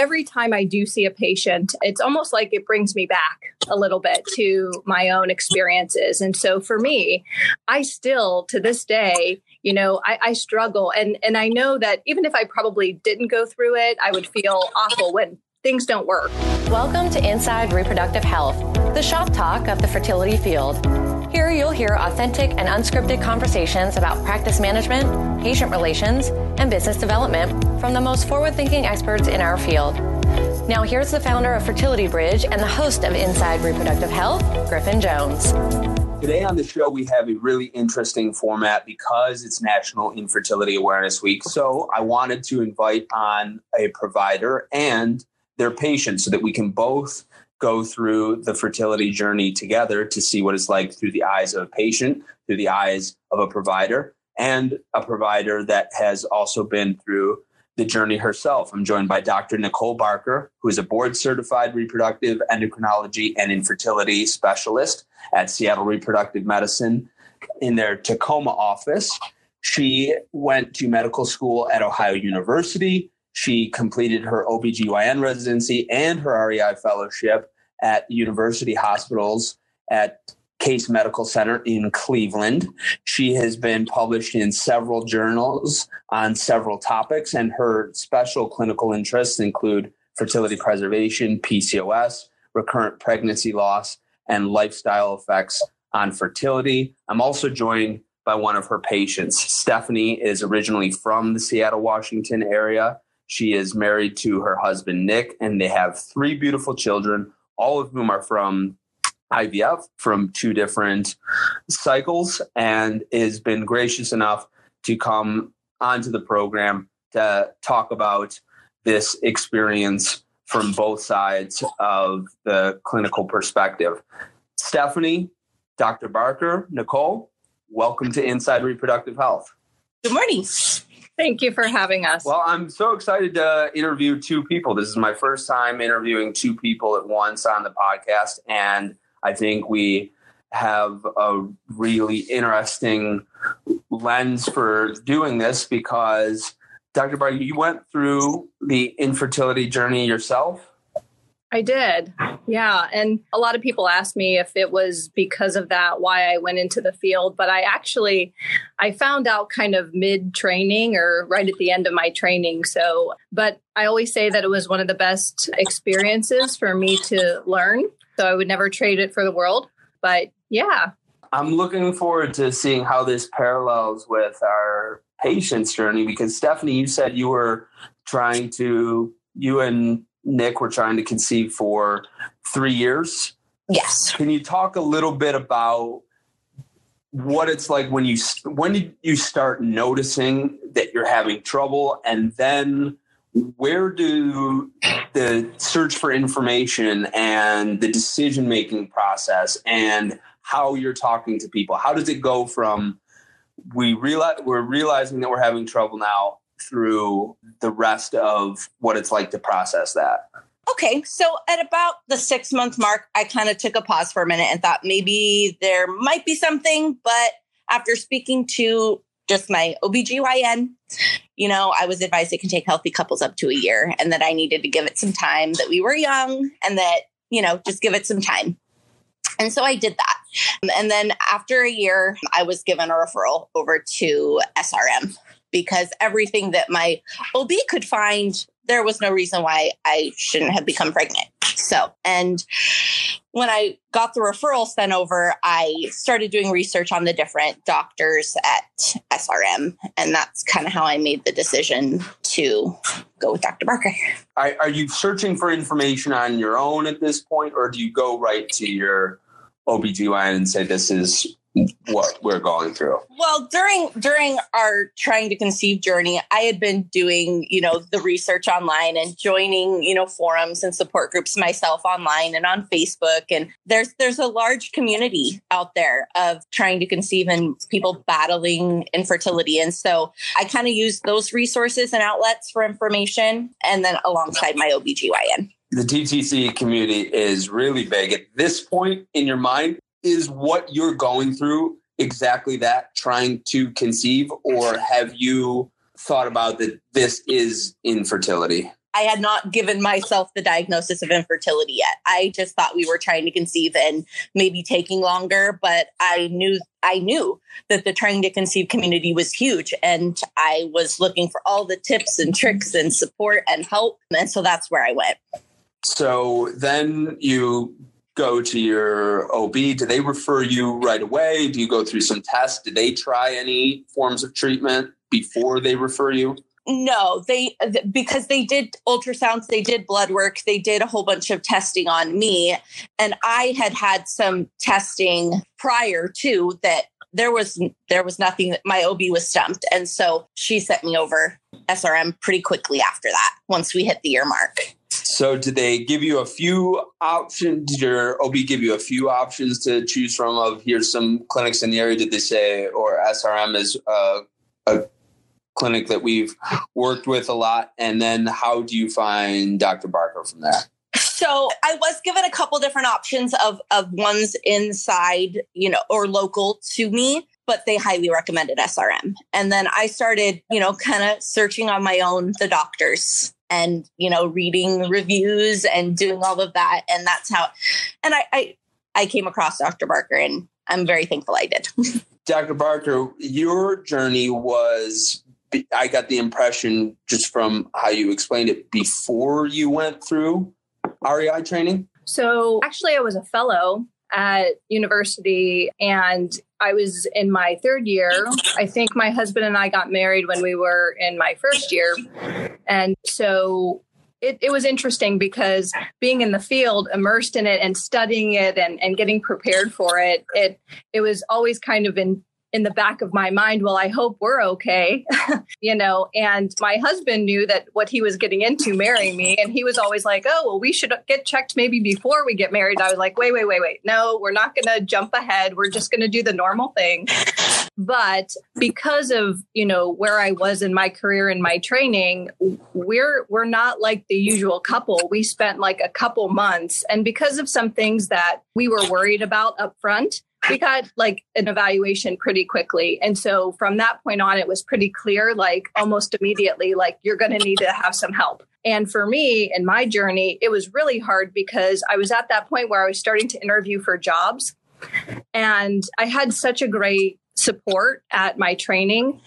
every time I do see a patient, it's almost like it brings me back a little bit to my own experiences. And so for me, I still to this day, you know, I, I struggle. And and I know that even if I probably didn't go through it, I would feel awful when things don't work. Welcome to Inside Reproductive Health, the shop talk of the fertility field. Here you'll hear authentic and unscripted conversations about practice management, patient relations, and business development from the most forward thinking experts in our field. Now, here's the founder of Fertility Bridge and the host of Inside Reproductive Health, Griffin Jones. Today on the show, we have a really interesting format because it's National Infertility Awareness Week. So I wanted to invite on a provider and their patients so that we can both go through the fertility journey together to see what it's like through the eyes of a patient, through the eyes of a provider, and a provider that has also been through the journey herself. I'm joined by Dr. Nicole Barker, who is a board certified reproductive endocrinology and infertility specialist at Seattle Reproductive Medicine in their Tacoma office. She went to medical school at Ohio University. She completed her OBGYN residency and her REI fellowship at University Hospitals at Case Medical Center in Cleveland. She has been published in several journals on several topics, and her special clinical interests include fertility preservation, PCOS, recurrent pregnancy loss, and lifestyle effects on fertility. I'm also joined by one of her patients. Stephanie is originally from the Seattle, Washington area. She is married to her husband, Nick, and they have three beautiful children, all of whom are from IVF from two different cycles and has been gracious enough to come onto the program to talk about this experience from both sides of the clinical perspective. Stephanie, Dr. Barker, Nicole, welcome to Inside Reproductive Health. Good morning. Thank you for having us. Well, I'm so excited to interview two people. This is my first time interviewing two people at once on the podcast, and I think we have a really interesting lens for doing this because, Dr. Barker, you went through the infertility journey yourself. I did. Yeah. And a lot of people ask me if it was because of that why I went into the field, but I actually I found out kind of mid training or right at the end of my training. So, but I always say that it was one of the best experiences for me to learn. So I would never trade it for the world. But yeah. I'm looking forward to seeing how this parallels with our patient's journey because Stephanie, you said you were trying to you and Nick were trying to conceive for three years. Yes. Can you talk a little bit about what it's like when you when did you start noticing that you're having trouble, and then where do the search for information and the decision making process and how you're talking to people how does it go from we realize we're realizing that we're having trouble now through the rest of what it's like to process that? Okay, so at about the six month mark, I kind of took a pause for a minute and thought maybe there might be something. But after speaking to just my OBGYN, you know, I was advised it can take healthy couples up to a year and that I needed to give it some time, that we were young and that, you know, just give it some time. And so I did that. And then after a year, I was given a referral over to SRM because everything that my OB could find, there was no reason why I shouldn't have become pregnant. So, and when I got the referral sent over, I started doing research on the different doctors at SRM. And that's kind of how I made the decision to go with Dr. Barker. Are, are you searching for information on your own at this point, or do you go right to your OBGYN and say, this is what we're going through. Well during during our trying to conceive journey i had been doing you know the research online and joining you know forums and support groups myself online and on facebook. And there's there's a large community out there of trying to conceive and people battling infertility. And so i kind of use those resources and outlets for information and then alongside my obgyn the TTC community is really big. At this point in your mind, is what you're going through exactly that trying to conceive or have you thought about that this is infertility I had not given myself the diagnosis of infertility yet. I just thought we were trying to conceive and maybe taking longer, but I knew I knew that the trying to conceive community was huge and I was looking for all the tips and tricks and support and help and so that's where I went. So then you go to your OB. Do they refer you right away? Do you go through some tests? Do they try any forms of treatment before they refer you? No, they because they did ultrasounds, they did blood work, they did a whole bunch of testing on me, and I had had some testing prior to that. There was there was nothing that my OB was stumped, and so she sent me over SRM pretty quickly after that. Once we hit the year mark. So, did they give you a few options? Did your OB give you a few options to choose from? Of here's some clinics in the area. Did they say or SRM is uh, a clinic that we've worked with a lot. And then how do you find Dr. Barker from there? So I was given a couple different options of of ones inside, you know, or local to me, but they highly recommended SRM. And then I started, you know, kind of searching on my own the doctors and, you know, reading reviews and doing all of that. And that's how and I I, I came across Dr. Barker and I'm very thankful I did. Dr. Barker, your journey was I got the impression just from how you explained it before you went through REI training. So actually, I was a fellow at university and I was in my third year. I think my husband and I got married when we were in my first year. And so it, it, was interesting because being in the field, immersed in it and studying it and, and getting prepared for it, it it was always kind of in in the back of my mind, well, I hope we're okay, you know. And my husband knew that what he was getting into marrying me. And he was always like, oh, well, we should get checked maybe before we get married. I was like, wait, wait, wait, wait. No, we're not going to jump ahead. We're just going to do the normal thing. But because of, you know, where I was in my career and my training, we're we're not like the usual couple. We spent like a couple months and because of some things that we were worried about up front, we got like an evaluation pretty quickly. And so from that point on, it was pretty clear, like almost immediately, like you're going to need to have some help. And for me in my journey, it was really hard because I was at that point where I was starting to interview for jobs. And I had such a great support at my training.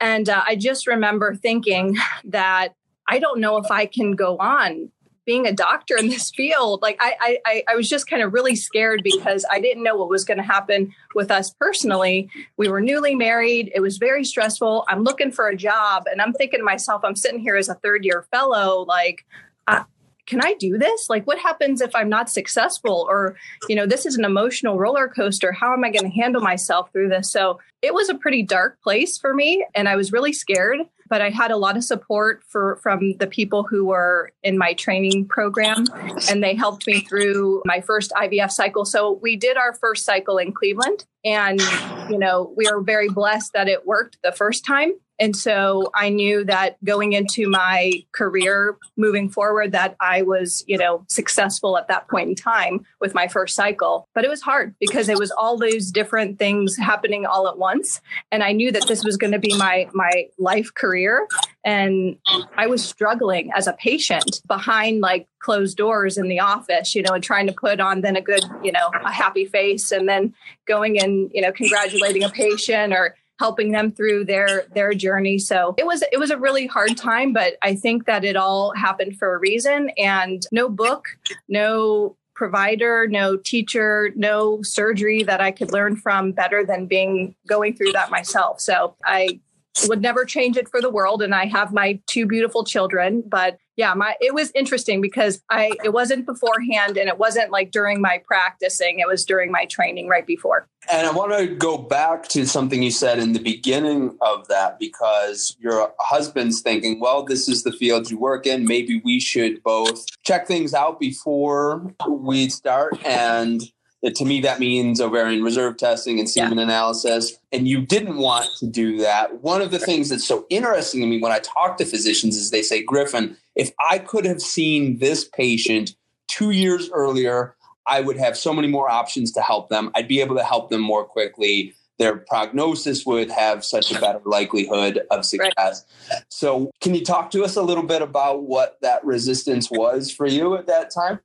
And uh, I just remember thinking that I don't know if I can go on being a doctor in this field, like I, I, I was just kind of really scared because I didn't know what was going to happen with us personally. We were newly married. It was very stressful. I'm looking for a job and I'm thinking to myself, I'm sitting here as a third year fellow, like, uh, can I do this? Like, what happens if I'm not successful? Or, you know, this is an emotional roller coaster. How am I going to handle myself through this? So it was a pretty dark place for me. And I was really scared but I had a lot of support for from the people who were in my training program and they helped me through my first IVF cycle. So we did our first cycle in Cleveland and you know, we are very blessed that it worked the first time and so I knew that going into my career moving forward that I was, you know, successful at that point in time with my first cycle. But it was hard because it was all these different things happening all at once. And I knew that this was going to be my my life career. And I was struggling as a patient behind like closed doors in the office, you know, and trying to put on then a good, you know, a happy face and then going and, you know, congratulating a patient or helping them through their their journey. So it was it was a really hard time, but I think that it all happened for a reason. And no book, no provider, no teacher, no surgery that I could learn from better than being going through that myself. So I would never change it for the world and I have my two beautiful children, but yeah, my it was interesting because I it wasn't beforehand and it wasn't like during my practicing, it was during my training right before. And I want to go back to something you said in the beginning of that because your husband's thinking, well, this is the field you work in. Maybe we should both check things out before we start. And to me, that means ovarian reserve testing and semen yeah. analysis. And you didn't want to do that. One of the things that's so interesting to me when I talk to physicians is they say, Griffin, if I could have seen this patient two years earlier, I would have so many more options to help them. I'd be able to help them more quickly. their prognosis would have such a better likelihood of success. Right. So, can you talk to us a little bit about what that resistance was for you at that time?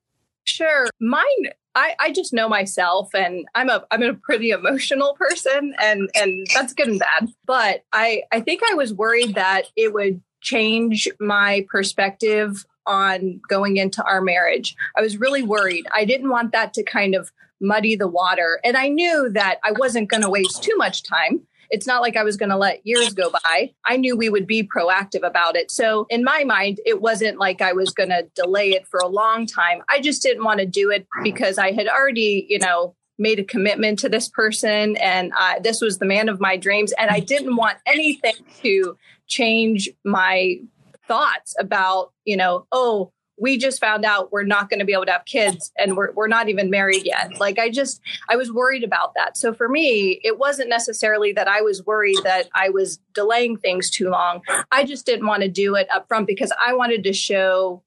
Sure. Mine I, I just know myself and I'm a I'm a pretty emotional person and and that's good and bad. But I I think I was worried that it would change my perspective on going into our marriage. I was really worried. I didn't want that to kind of muddy the water. And I knew that I wasn't going to waste too much time it's not like I was going to let years go by. I knew we would be proactive about it. So, in my mind, it wasn't like I was going to delay it for a long time. I just didn't want to do it because I had already, you know, made a commitment to this person and uh, this was the man of my dreams. And I didn't want anything to change my thoughts about, you know, oh, we just found out we're not going to be able to have kids and we're, we're not even married yet. Like, I just, I was worried about that. So for me, it wasn't necessarily that I was worried that I was delaying things too long. I just didn't want to do it up front because I wanted to show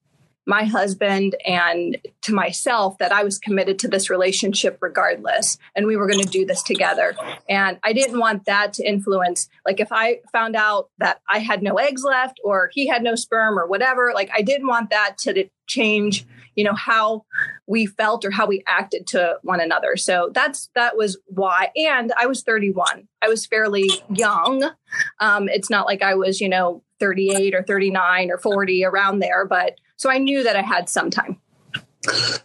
my husband and to myself that I was committed to this relationship regardless. And we were going to do this together. And I didn't want that to influence, like, if I found out that I had no eggs left or he had no sperm or whatever, like, I didn't want that to change you know how we felt or how we acted to one another so that's that was why and i was 31 i was fairly young um, it's not like i was you know 38 or 39 or 40 around there but so I knew that I had some time.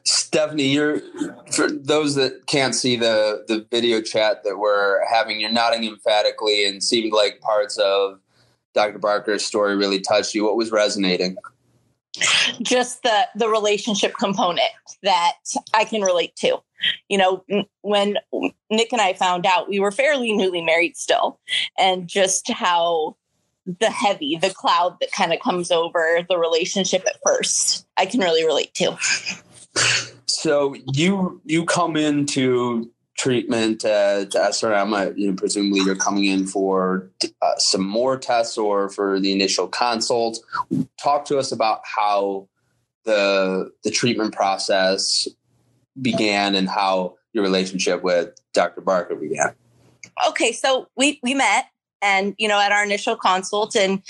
Stephanie, you're for those that can't see the the video chat that we're having, you're nodding emphatically and seemed like parts of Dr. Barker's story really touched you. What was resonating? Just the the relationship component that I can relate to. You know, when Nick and I found out, we were fairly newly married still, and just how the heavy, the cloud that kind of comes over the relationship at first. I can really relate to. So you you come into treatment uh, to SRM. You know, presumably you're coming in for uh, some more tests or for the initial consult. Talk to us about how the the treatment process began and how your relationship with Dr. Barker began. Okay, so we we met and you know at our initial consult and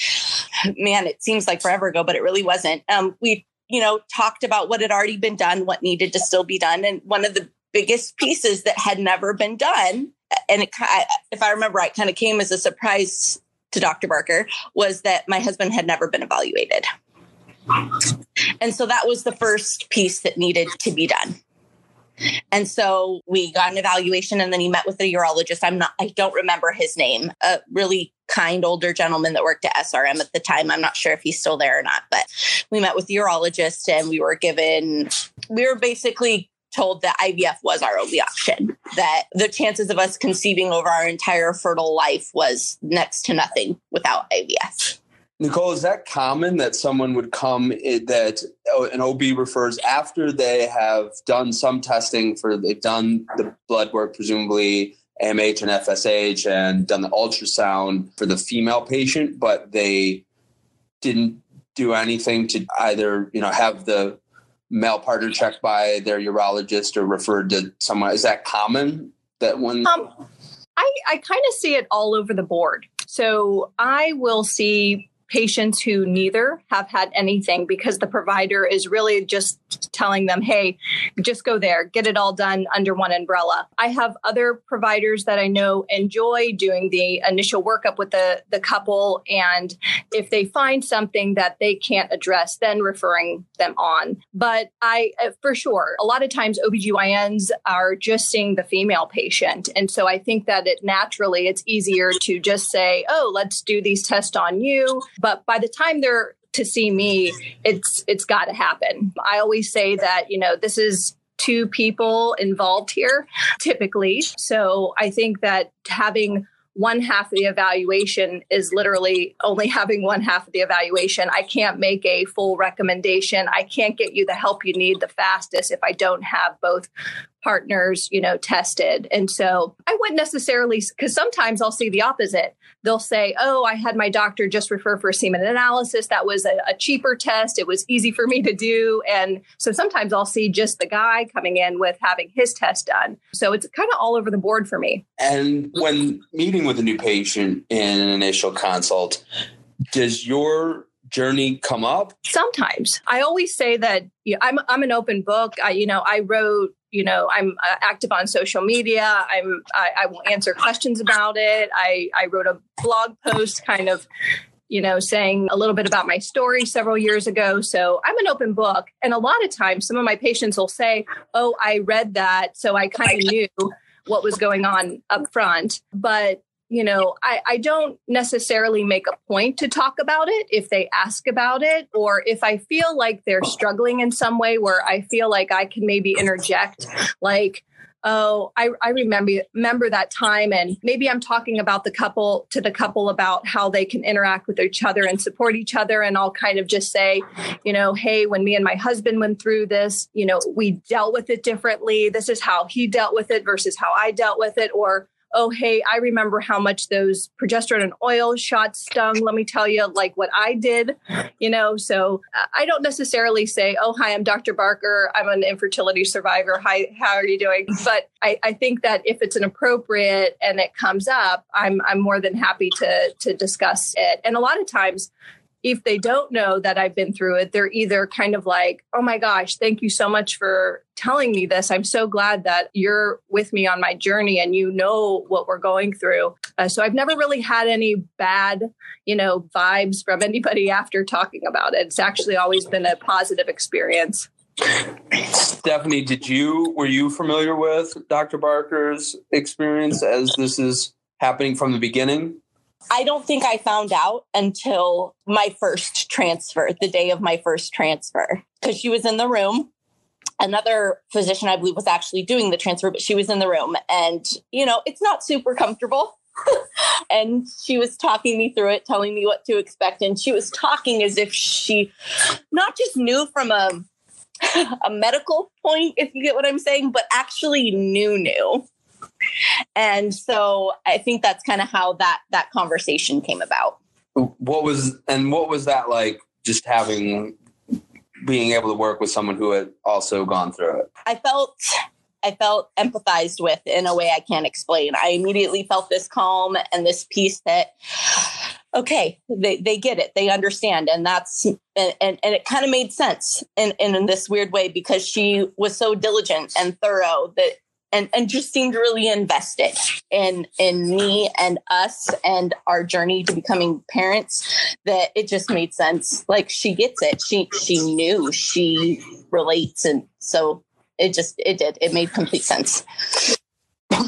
man it seems like forever ago but it really wasn't um, we you know talked about what had already been done what needed to still be done and one of the biggest pieces that had never been done and it if i remember right kind of came as a surprise to dr barker was that my husband had never been evaluated. And so that was the first piece that needed to be done and so we got an evaluation and then he met with a urologist. I'm not, I don't remember his name, a really kind older gentleman that worked at SRM at the time. I'm not sure if he's still there or not, but we met with the urologist and we were given, we were basically told that IVF was our only option, that the chances of us conceiving over our entire fertile life was next to nothing without IVF. Nicole, is that common that someone would come that oh, an OB refers after they have done some testing for they've done the blood work, presumably AMH and FSH, and done the ultrasound for the female patient, but they didn't do anything to either you know have the male partner checked by their urologist or referred to someone. Is that common? That one. Um, I I kind of see it all over the board. So I will see patients who neither have had anything because the provider is really just telling them, hey, just go there, get it all done under one umbrella. I have other providers that I know enjoy doing the initial workup with the, the couple. And if they find something that they can't address, then referring them on. But I, uh, for sure, a lot of times OBGYNs are just seeing the female patient. And so I think that it naturally, it's easier to just say, oh, let's do these tests on you. But by the time they're to see me, it's it's got to happen. I always say that you know this is two people involved here typically. So I think that having one half of the evaluation is literally only having one half of the evaluation. I can't make a full recommendation. I can't get you the help you need the fastest if I don't have both partners, you know, tested. And so I wouldn't necessarily, because sometimes I'll see the opposite. They'll say, Oh, I had my doctor just refer for a semen analysis. That was a, a cheaper test. It was easy for me to do. And so sometimes I'll see just the guy coming in with having his test done. So it's kind of all over the board for me. And when meeting with a new patient in an initial consult, does your journey come up? Sometimes. I always say that you know, I'm I'm an open book. I you know I wrote you know i'm uh, active on social media. I'm I, I, will answer questions about it. I i wrote a blog post kind of you know saying a little bit about my story several years ago. So i'm an open book and a lot of times some of my patients will say oh i read that. So i kind of knew what was going on up front. But you know, I, I don't necessarily make a point to talk about it if they ask about it, or if I feel like they're struggling in some way where I feel like I can maybe interject, like, oh I, I remember remember that time and maybe i'm talking about the couple to the couple about how they can interact with each other and support each other and i'll kind of just say you know hey when me and my husband went through this you know we dealt with it differently. This is how he dealt with it versus how i dealt with it or oh, hey, I remember how much those progesterone and oil shots stung. Let me tell you, like what I did, you know. So uh, I don't necessarily say, oh, hi, I'm Dr. Barker. I'm an infertility survivor. Hi, how are you doing? But I, I think that if it's an appropriate and it comes up, I'm I'm more than happy to to discuss it. And a lot of times if they don't know that I've been through it, they're either kind of like, oh my gosh, thank you so much for telling me this. I'm so glad that you're with me on my journey and you know what we're going through. Uh, so I've never really had any bad, you know, vibes from anybody after talking about it. It's actually always been a positive experience. Stephanie, did you were you familiar with Dr. Barker's experience as this is happening from the beginning? I don't think I found out until my first transfer, the day of my first transfer, because she was in the room. Another physician, I believe, was actually doing the transfer, but she was in the room. And, you know, it's not super comfortable. and she was talking me through it, telling me what to expect. And she was talking as if she not just knew from a, a medical point, if you get what I'm saying, but actually knew, knew and so I think that's kind of how that that conversation came about. What was and what was that like? Just having being able to work with someone who had also gone through it. I felt I felt empathized with in a way I can't explain. I immediately felt this calm and this peace that okay, they, they get it, they understand. And that's and, and, and it kind of made sense in, in, in this weird way because she was so diligent and thorough that and and just seemed really invested in in me and us and our journey to becoming parents that it just made sense. Like she gets it. She she knew. She relates. And so it just it did. It made complete sense.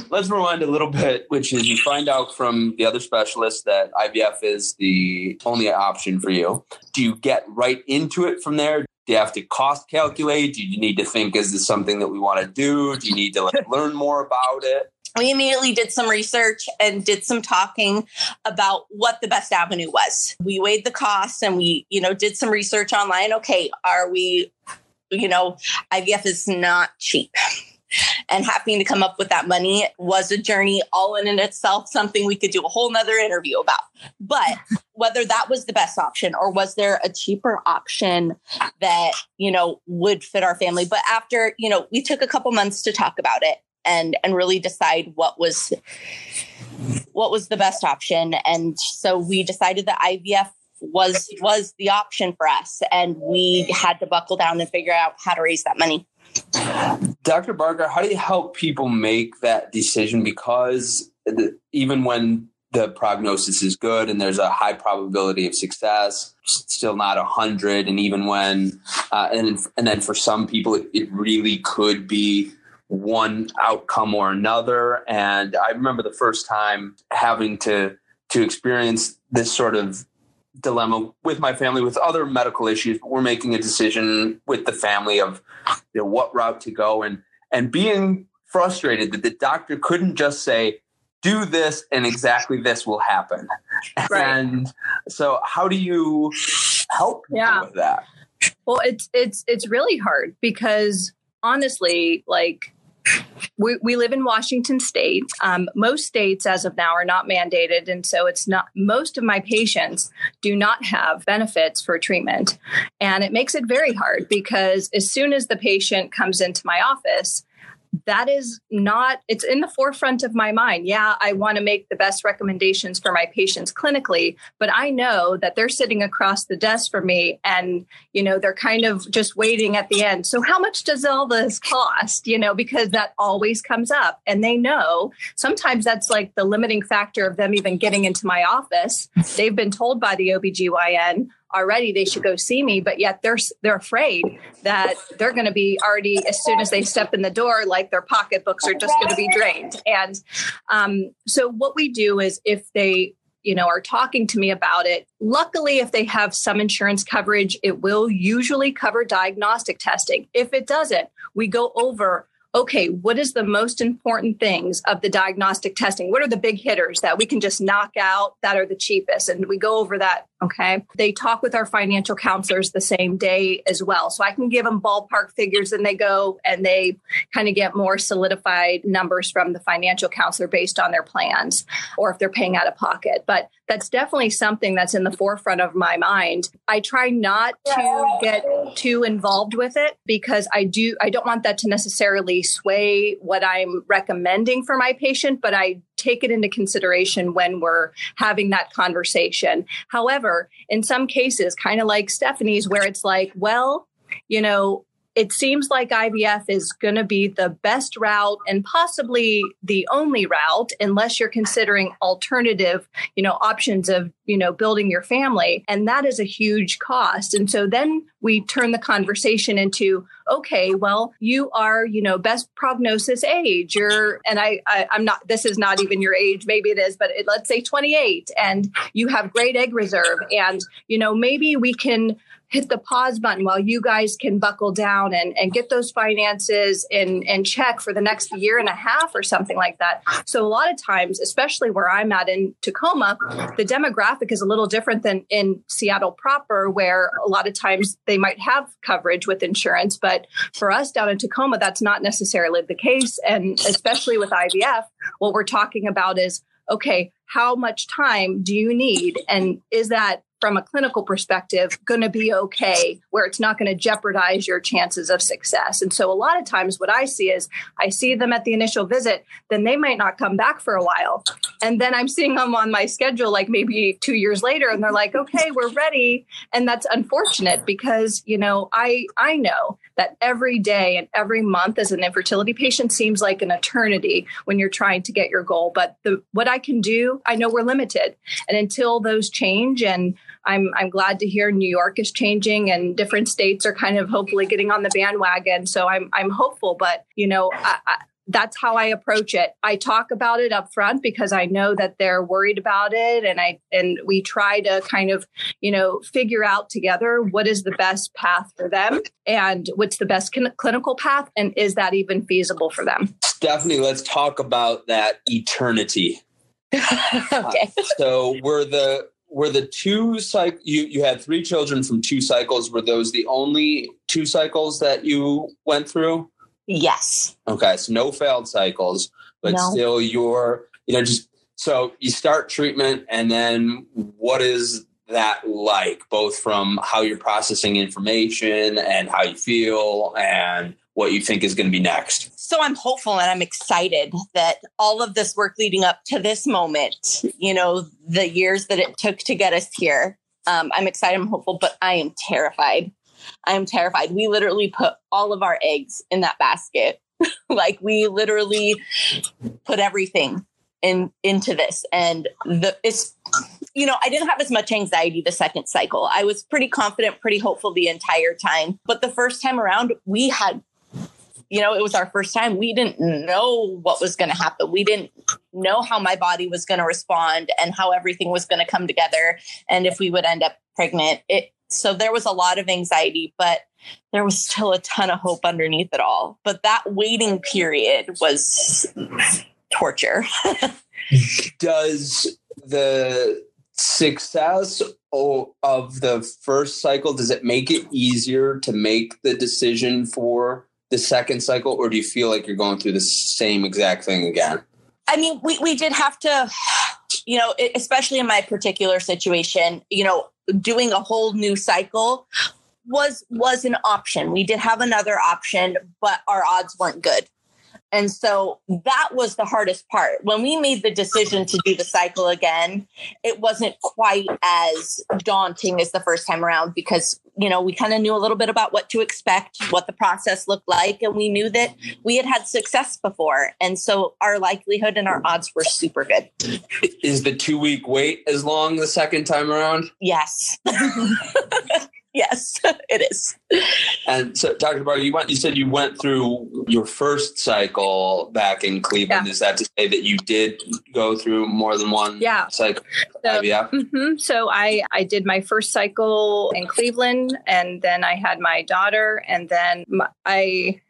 Let's rewind a little bit which is you find out from the other specialist that ivf is the only option for you. Do you get right into it from there do you have to cost calculate? Do you need to think, is this something that we want to do? Do you need to like, learn more about it? We immediately did some research and did some talking about what the best avenue was. We weighed the costs and we, you know, did some research online. Okay, are we, you know, IVF is not cheap and having to come up with that money was a journey all in, in itself, something we could do a whole nother interview about. But whether that was the best option or was there a cheaper option that, you know, would fit our family. But after, you know, we took a couple months to talk about it and and really decide what was what was the best option. And so we decided that IVF was was the option for us and we had to buckle down and figure out how to raise that money Dr. Barker, how do you help people make that decision? Because even when the prognosis is good and there's a high probability of success, still not a hundred, and even when, uh, and and then for some people, it, it really could be one outcome or another. And I remember the first time having to to experience this sort of dilemma with my family with other medical issues but we're making a decision with the family of you know, what route to go and and being frustrated that the doctor couldn't just say do this and exactly this will happen right. and so how do you help yeah. with that well it's it's it's really hard because honestly like we, we live in Washington state. Um, most states, as of now, are not mandated. And so it's not, most of my patients do not have benefits for treatment. And it makes it very hard because as soon as the patient comes into my office, that is not it's in the forefront of my mind. Yeah i want to make the best recommendations for my patients clinically but i know that they're sitting across the desk from me and you know they're kind of just waiting at the end. So how much does all this cost? You know because that always comes up and they know sometimes that's like the limiting factor of them even getting into my office. They've been told by the obgyn already they should go see me but yet they're they're afraid that they're going to be already as soon as they step in the door like their pocketbooks are just going to be drained. And um, so what we do is if they you know are talking to me about it luckily if they have some insurance coverage it will usually cover diagnostic testing. If it doesn't we go over okay, what is the most important things of the diagnostic testing? What are the big hitters that we can just knock out that are the cheapest? And we go over that. Okay. They talk with our financial counselors the same day as well. So I can give them ballpark figures and they go and they kind of get more solidified numbers from the financial counselor based on their plans or if they're paying out of pocket. But that's definitely something that's in the forefront of my mind. I try not to get too involved with it because I do, I don't want that to necessarily sway what I'm recommending for my patient, but I take it into consideration when we're having that conversation. However, in some cases, kind of like Stephanie's, where it's like, well, you know, it seems like IVF is going to be the best route and possibly the only route unless you're considering alternative, you know, options of, you know, building your family. And that is a huge cost. And so then we turn the conversation into, okay, well, you are, you know, best prognosis age. You're, and I, I am not, this is not even your age. Maybe it is, but it, let's say 28 and you have great egg reserve. And, you know, maybe we can, hit the pause button while you guys can buckle down and, and get those finances in, in check for the next year and a half or something like that. So a lot of times, especially where I'm at in Tacoma, the demographic is a little different than in Seattle proper, where a lot of times they might have coverage with insurance. But for us down in Tacoma, that's not necessarily the case. And especially with IVF, what we're talking about is okay, how much time do you need? And is that from a clinical perspective going to be okay where it's not going to jeopardize your chances of success. And so a lot of times what i see is i see them at the initial visit then they might not come back for a while. And then i'm seeing them on my schedule like maybe two years later and they're like okay we're ready. And that's unfortunate because you know i i know that every day and every month as an infertility patient seems like an eternity when you're trying to get your goal. But the what i can do i know we're limited. And until those change and I'm I'm glad to hear New York is changing and different states are kind of hopefully getting on the bandwagon. So I'm I'm hopeful, but you know, I, I, that's how I approach it. I talk about it up front because I know that they're worried about it and I and we try to kind of, you know, figure out together what is the best path for them and what's the best clinical path and is that even feasible for them. Stephanie, let's talk about that eternity. okay. Uh, so we're the were the two cycle you you had three children from two cycles. Were those the only two cycles that you went through? Yes. Okay so no failed cycles but no. still you're you know just so you start treatment and then what is that like both from how you're processing information and how you feel and what you think is going to be next so I'm hopeful and I'm excited that all of this work leading up to this moment, you know, the years that it took to get us here, um, I'm excited, I'm hopeful, but I am terrified. I am terrified. We literally put all of our eggs in that basket. like we literally put everything in into this. And the it's you know, I didn't have as much anxiety the second cycle. I was pretty confident, pretty hopeful the entire time. But the first time around, we had you know, it was our first time. We didn't know what was going to happen. We didn't know how my body was going to respond and how everything was going to come together and if we would end up pregnant. It so there was a lot of anxiety, but there was still a ton of hope underneath it all. But that waiting period was torture. Does the success of the first cycle does it make it easier to make the decision for the second cycle, or do you feel like you're going through the same exact thing again? I mean, we, we did have to, you know, especially in my particular situation, you know, doing a whole new cycle was was an option. We did have another option, but our odds weren't good. And so that was the hardest part. When we made the decision to do the cycle again, it wasn't quite as daunting as the first time around because, you know, we kind of knew a little bit about what to expect, what the process looked like, and we knew that we had had success before. And so our likelihood and our odds were super good. Is the two week wait as long the second time around? Yes. yes, it is. And so, Dr. Barker, you went. You said you went through your first cycle back in Cleveland. Yeah. Is that to say that you did go through more than one? Yeah. Cycle. So, mm-hmm. so I I did my first cycle in Cleveland, and then I had my daughter, and then my, I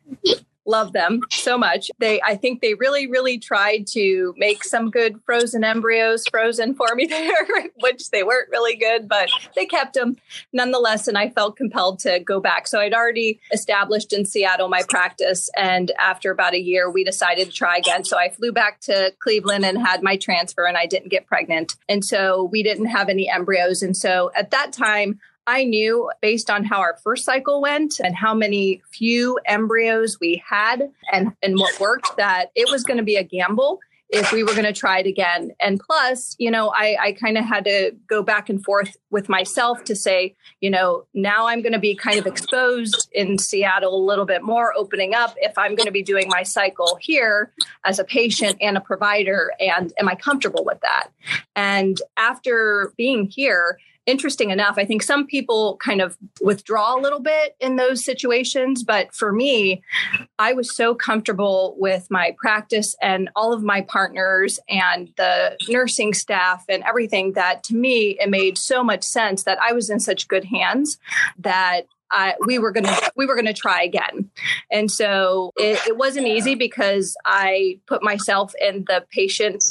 love them so much. They, I think they really, really tried to make some good frozen embryos frozen for me there, which they weren't really good, but they kept them nonetheless. And I felt compelled to go back. So I'd already established in Seattle my practice. And after about a year, we decided to try again. So I flew back to Cleveland and had my transfer and I didn't get pregnant. And so we didn't have any embryos. And so at that time, I knew based on how our first cycle went and how many few embryos we had and, and what worked that it was going to be a gamble if we were going to try it again. And plus, you know, I, I kind of had to go back and forth with myself to say, you know, now I'm going to be kind of exposed in Seattle a little bit more, opening up if I'm going to be doing my cycle here as a patient and a provider. And am I comfortable with that? And after being here, interesting enough, I think some people kind of withdraw a little bit in those situations. But for me, I was so comfortable with my practice and all of my partners and the nursing staff and everything that to me, it made so much sense that I was in such good hands that we were gonna we were gonna try again, and so it, it wasn't easy because I put myself in the patient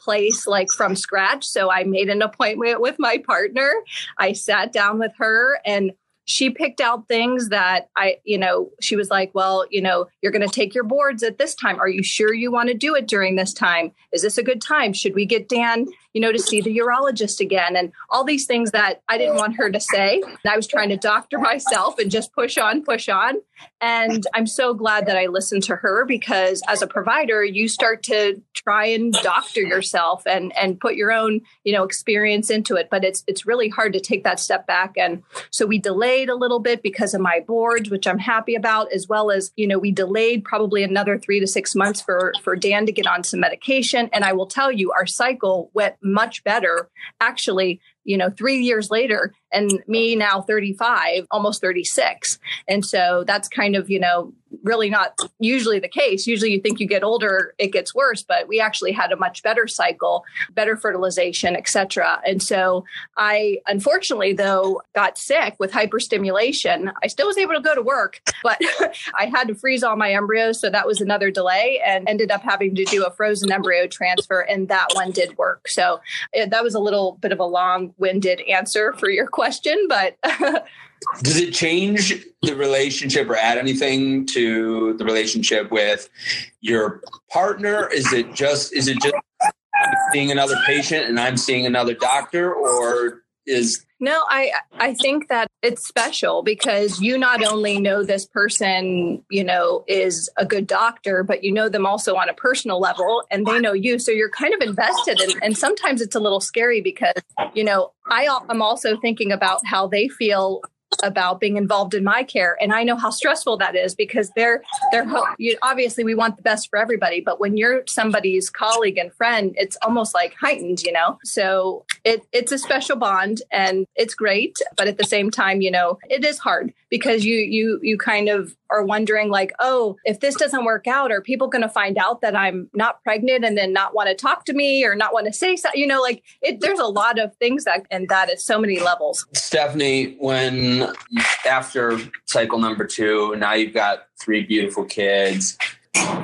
place like from scratch. So I made an appointment with my partner. I sat down with her and she picked out things that I, you know, she was like, well, you know, you're going to take your boards at this time. Are you sure you want to do it during this time? Is this a good time? Should we get Dan, you know, to see the urologist again? And all these things that I didn't want her to say. I was trying to doctor myself and just push on, push on. And I'm so glad that I listened to her because as a provider, you start to try and doctor yourself and and put your own, you know, experience into it. But it's it's really hard to take that step back. And so we delayed a little bit because of my boards, which I'm happy about, as well as, you know, we delayed probably another three to six months for for Dan to get on some medication. And I will tell you, our cycle went much better actually you know, three years later, and me now 35, almost 36. And so that's kind of, you know, really not usually the case. Usually you think you get older, it gets worse, but we actually had a much better cycle, better fertilization, etc. And so I unfortunately though got sick with hyperstimulation. I still was able to go to work, but I had to freeze all my embryos, so that was another delay and ended up having to do a frozen embryo transfer and that one did work. So it, that was a little bit of a long-winded answer for your question, but Does it change the relationship or add anything to the relationship with your partner? Is it just is it just seeing another patient and I'm seeing another doctor or is no, I I think that it's special because you not only know this person, you know, is a good doctor, but you know them also on a personal level and they know you. So you're kind of invested and, and sometimes it's a little scary because, you know, I am also thinking about how they feel about being involved in my care and i know how stressful that is because they're they're you, obviously we want the best for everybody but when you're somebody's colleague and friend it's almost like heightened you know so it, it's a special bond and it's great but at the same time you know it is hard because you you you kind of are wondering like oh if this doesn't work out are people going to find out that i'm not pregnant and then not want to talk to me or not want to say something? you know like it, there's a lot of things that and that is so many levels stephanie when after cycle number two now you've got three beautiful kids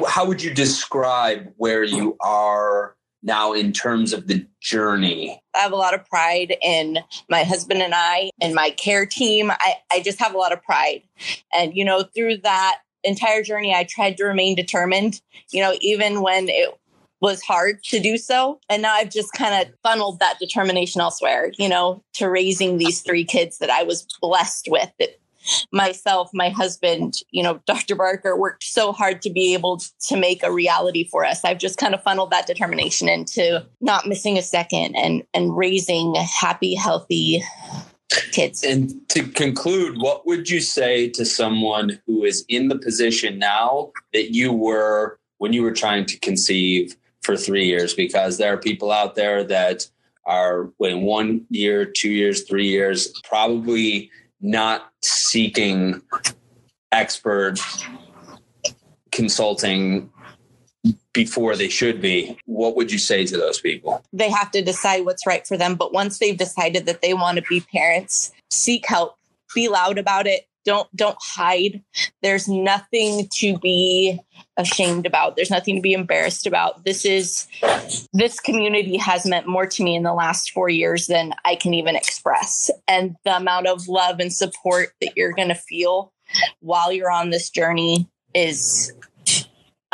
how would you describe where you are now in terms of the journey? I have a lot of pride in my husband and I and my care team. I, I just have a lot of pride. And, you know, through that, entire journey, I tried to remain determined, you know, even when it was hard to do so. And now I've just kind of funneled that determination elsewhere, you know, to raising these three kids that I was blessed with myself, my husband, you know, Dr. Barker worked so hard to be able to make a reality for us. I've just kind of funneled that determination into not missing a second and and raising happy, healthy kids. And to conclude, what would you say to someone who is in the position now that you were when you were trying to conceive for three years? Because there are people out there that are waiting one year, two years, three years, probably not seeking expert consulting before they should be, what would you say to those people? They have to decide what's right for them. But once they've decided that they want to be parents, seek help, be loud about it. Don't don't hide. There's nothing to be ashamed about. There's nothing to be embarrassed about. This is this community has meant more to me in the last 4 years than I can even express. And the amount of love and support that you're going to feel while you're on this journey is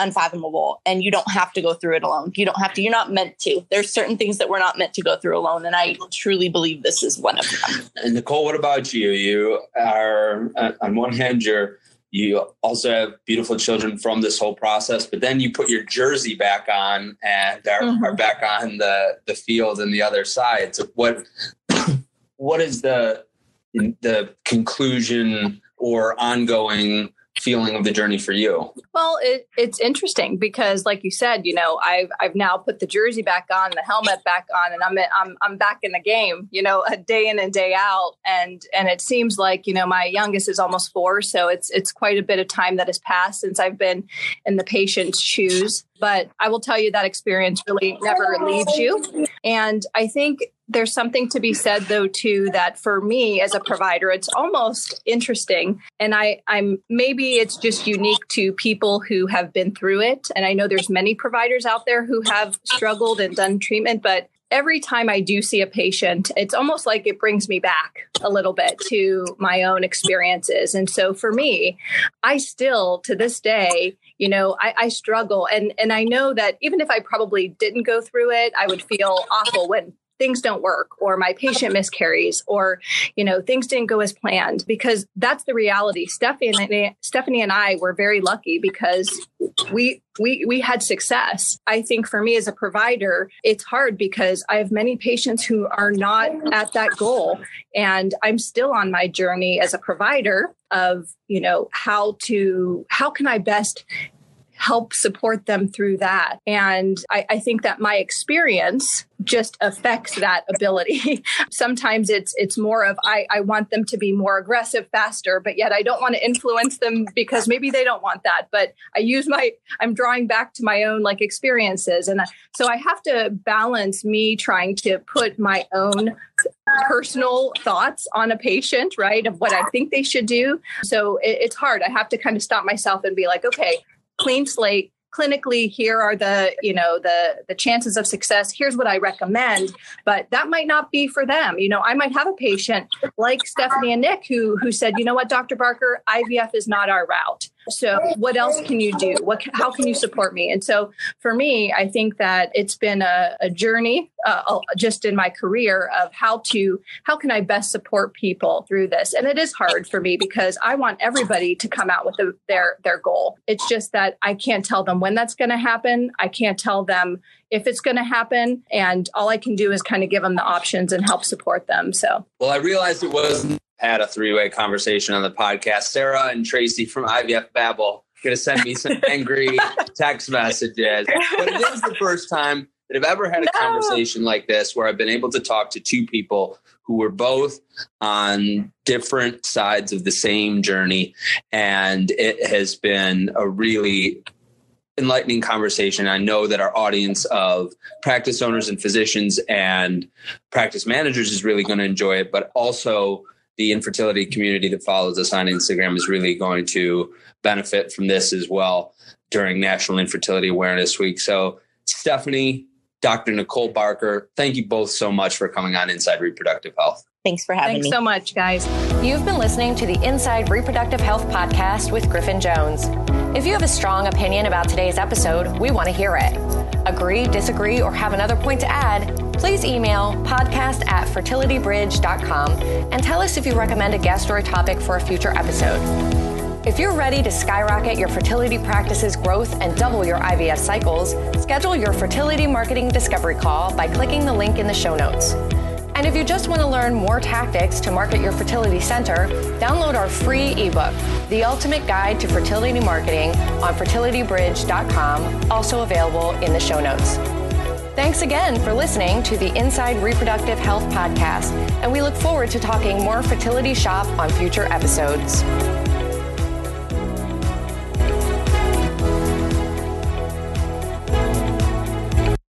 unfathomable and you don't have to go through it alone. You don't have to you're not meant to. There's certain things that we're not meant to go through alone and i truly believe this is one of them. And nicole what about you? You are uh, on one hand you're you also have beautiful children from this whole process but then you put your jersey back on and are, mm-hmm. are back on the the field and the other side. So what what is the the conclusion or ongoing feeling of the journey for you? Well, it, it's interesting because, like you said, you know, I've I've now put the jersey back on, the helmet back on, and I'm I'm I'm back in the game. You know, a day in and day out, and and it seems like you know my youngest is almost four, so it's it's quite a bit of time that has passed since I've been in the patient's shoes. But I will tell you that experience really never leaves you, and I think there's something to be said though too that for me as a provider it's almost interesting. And i i'm maybe it's just unique to people who have been through it. And i know there's many providers out there who have struggled and done treatment but every time I do see a patient, it's almost like it brings me back a little bit to my own experiences. And so for me, I still to this day, you know, I, I, struggle. And and I know that even if I probably didn't go through it, I would feel awful when things don't work or my patient uh-huh. miscarries or you know things didn't go as planned because that's the reality. Stephanie stephanie and i were very lucky because we we we had success. I think for me as a provider it's hard because i have many patients who are not at that goal and i'm still on my journey as a provider of you know how to how can i best help support them through that. And I, I think that my experience just affects that ability. Sometimes it's it's more of I, I want them to be more aggressive faster, but yet I don't want to influence them because maybe they don't want that. But I use my I'm drawing back to my own like experiences. And so I have to balance me trying to put my own personal thoughts on a patient, right? Of what I think they should do. So it, it's hard. I have to kind of stop myself and be like, okay, clean slate clinically here are the you know the the chances of success. Here's what i recommend. But that might not be for them. You know i might have a patient like stephanie and nick who who said you know what dr barker ivf is not our route. So what else can you do? What how can you support me? And so for me i think that it's been a, a journey uh, just in my career of how to how can i best support people through this? And it is hard for me because i want everybody to come out with the, their their goal. It's just that i can't tell them when that's going to happen i can't tell them if it's going to happen and all i can do is kind of give them the options and help support them so well i realized it wasn't had a three way conversation on the podcast. Sarah and Tracy from IVF Babble going to send me some angry text messages. But it is the first time that I've ever had a no. conversation like this where I've been able to talk to two people who were both on different sides of the same journey. And it has been a really enlightening conversation. I know that our audience of practice owners and physicians and practice managers is really going to enjoy it, but also the infertility community that follows us on Instagram is really going to benefit from this as well during National Infertility Awareness Week. So, Stephanie, Dr. Nicole Barker, thank you both so much for coming on Inside Reproductive Health. Thanks for having Thanks me. Thanks so much, guys. You've been listening to the Inside Reproductive Health podcast with Griffin Jones. If you have a strong opinion about today's episode, we want to hear it. Agree, disagree, or have another point to add? Please email podcast at fertilitybridge.com and tell us if you recommend a guest or a topic for a future episode. If you're ready to skyrocket your fertility practice's growth and double your IVF cycles, schedule your fertility marketing discovery call by clicking the link in the show notes. And if you just want to learn more tactics to market your fertility center, download our free ebook, The Ultimate Guide to Fertility Marketing, on fertilitybridge.com, also available in the show notes. Thanks again for listening to the Inside Reproductive Health podcast, and we look forward to talking more fertility shop on future episodes.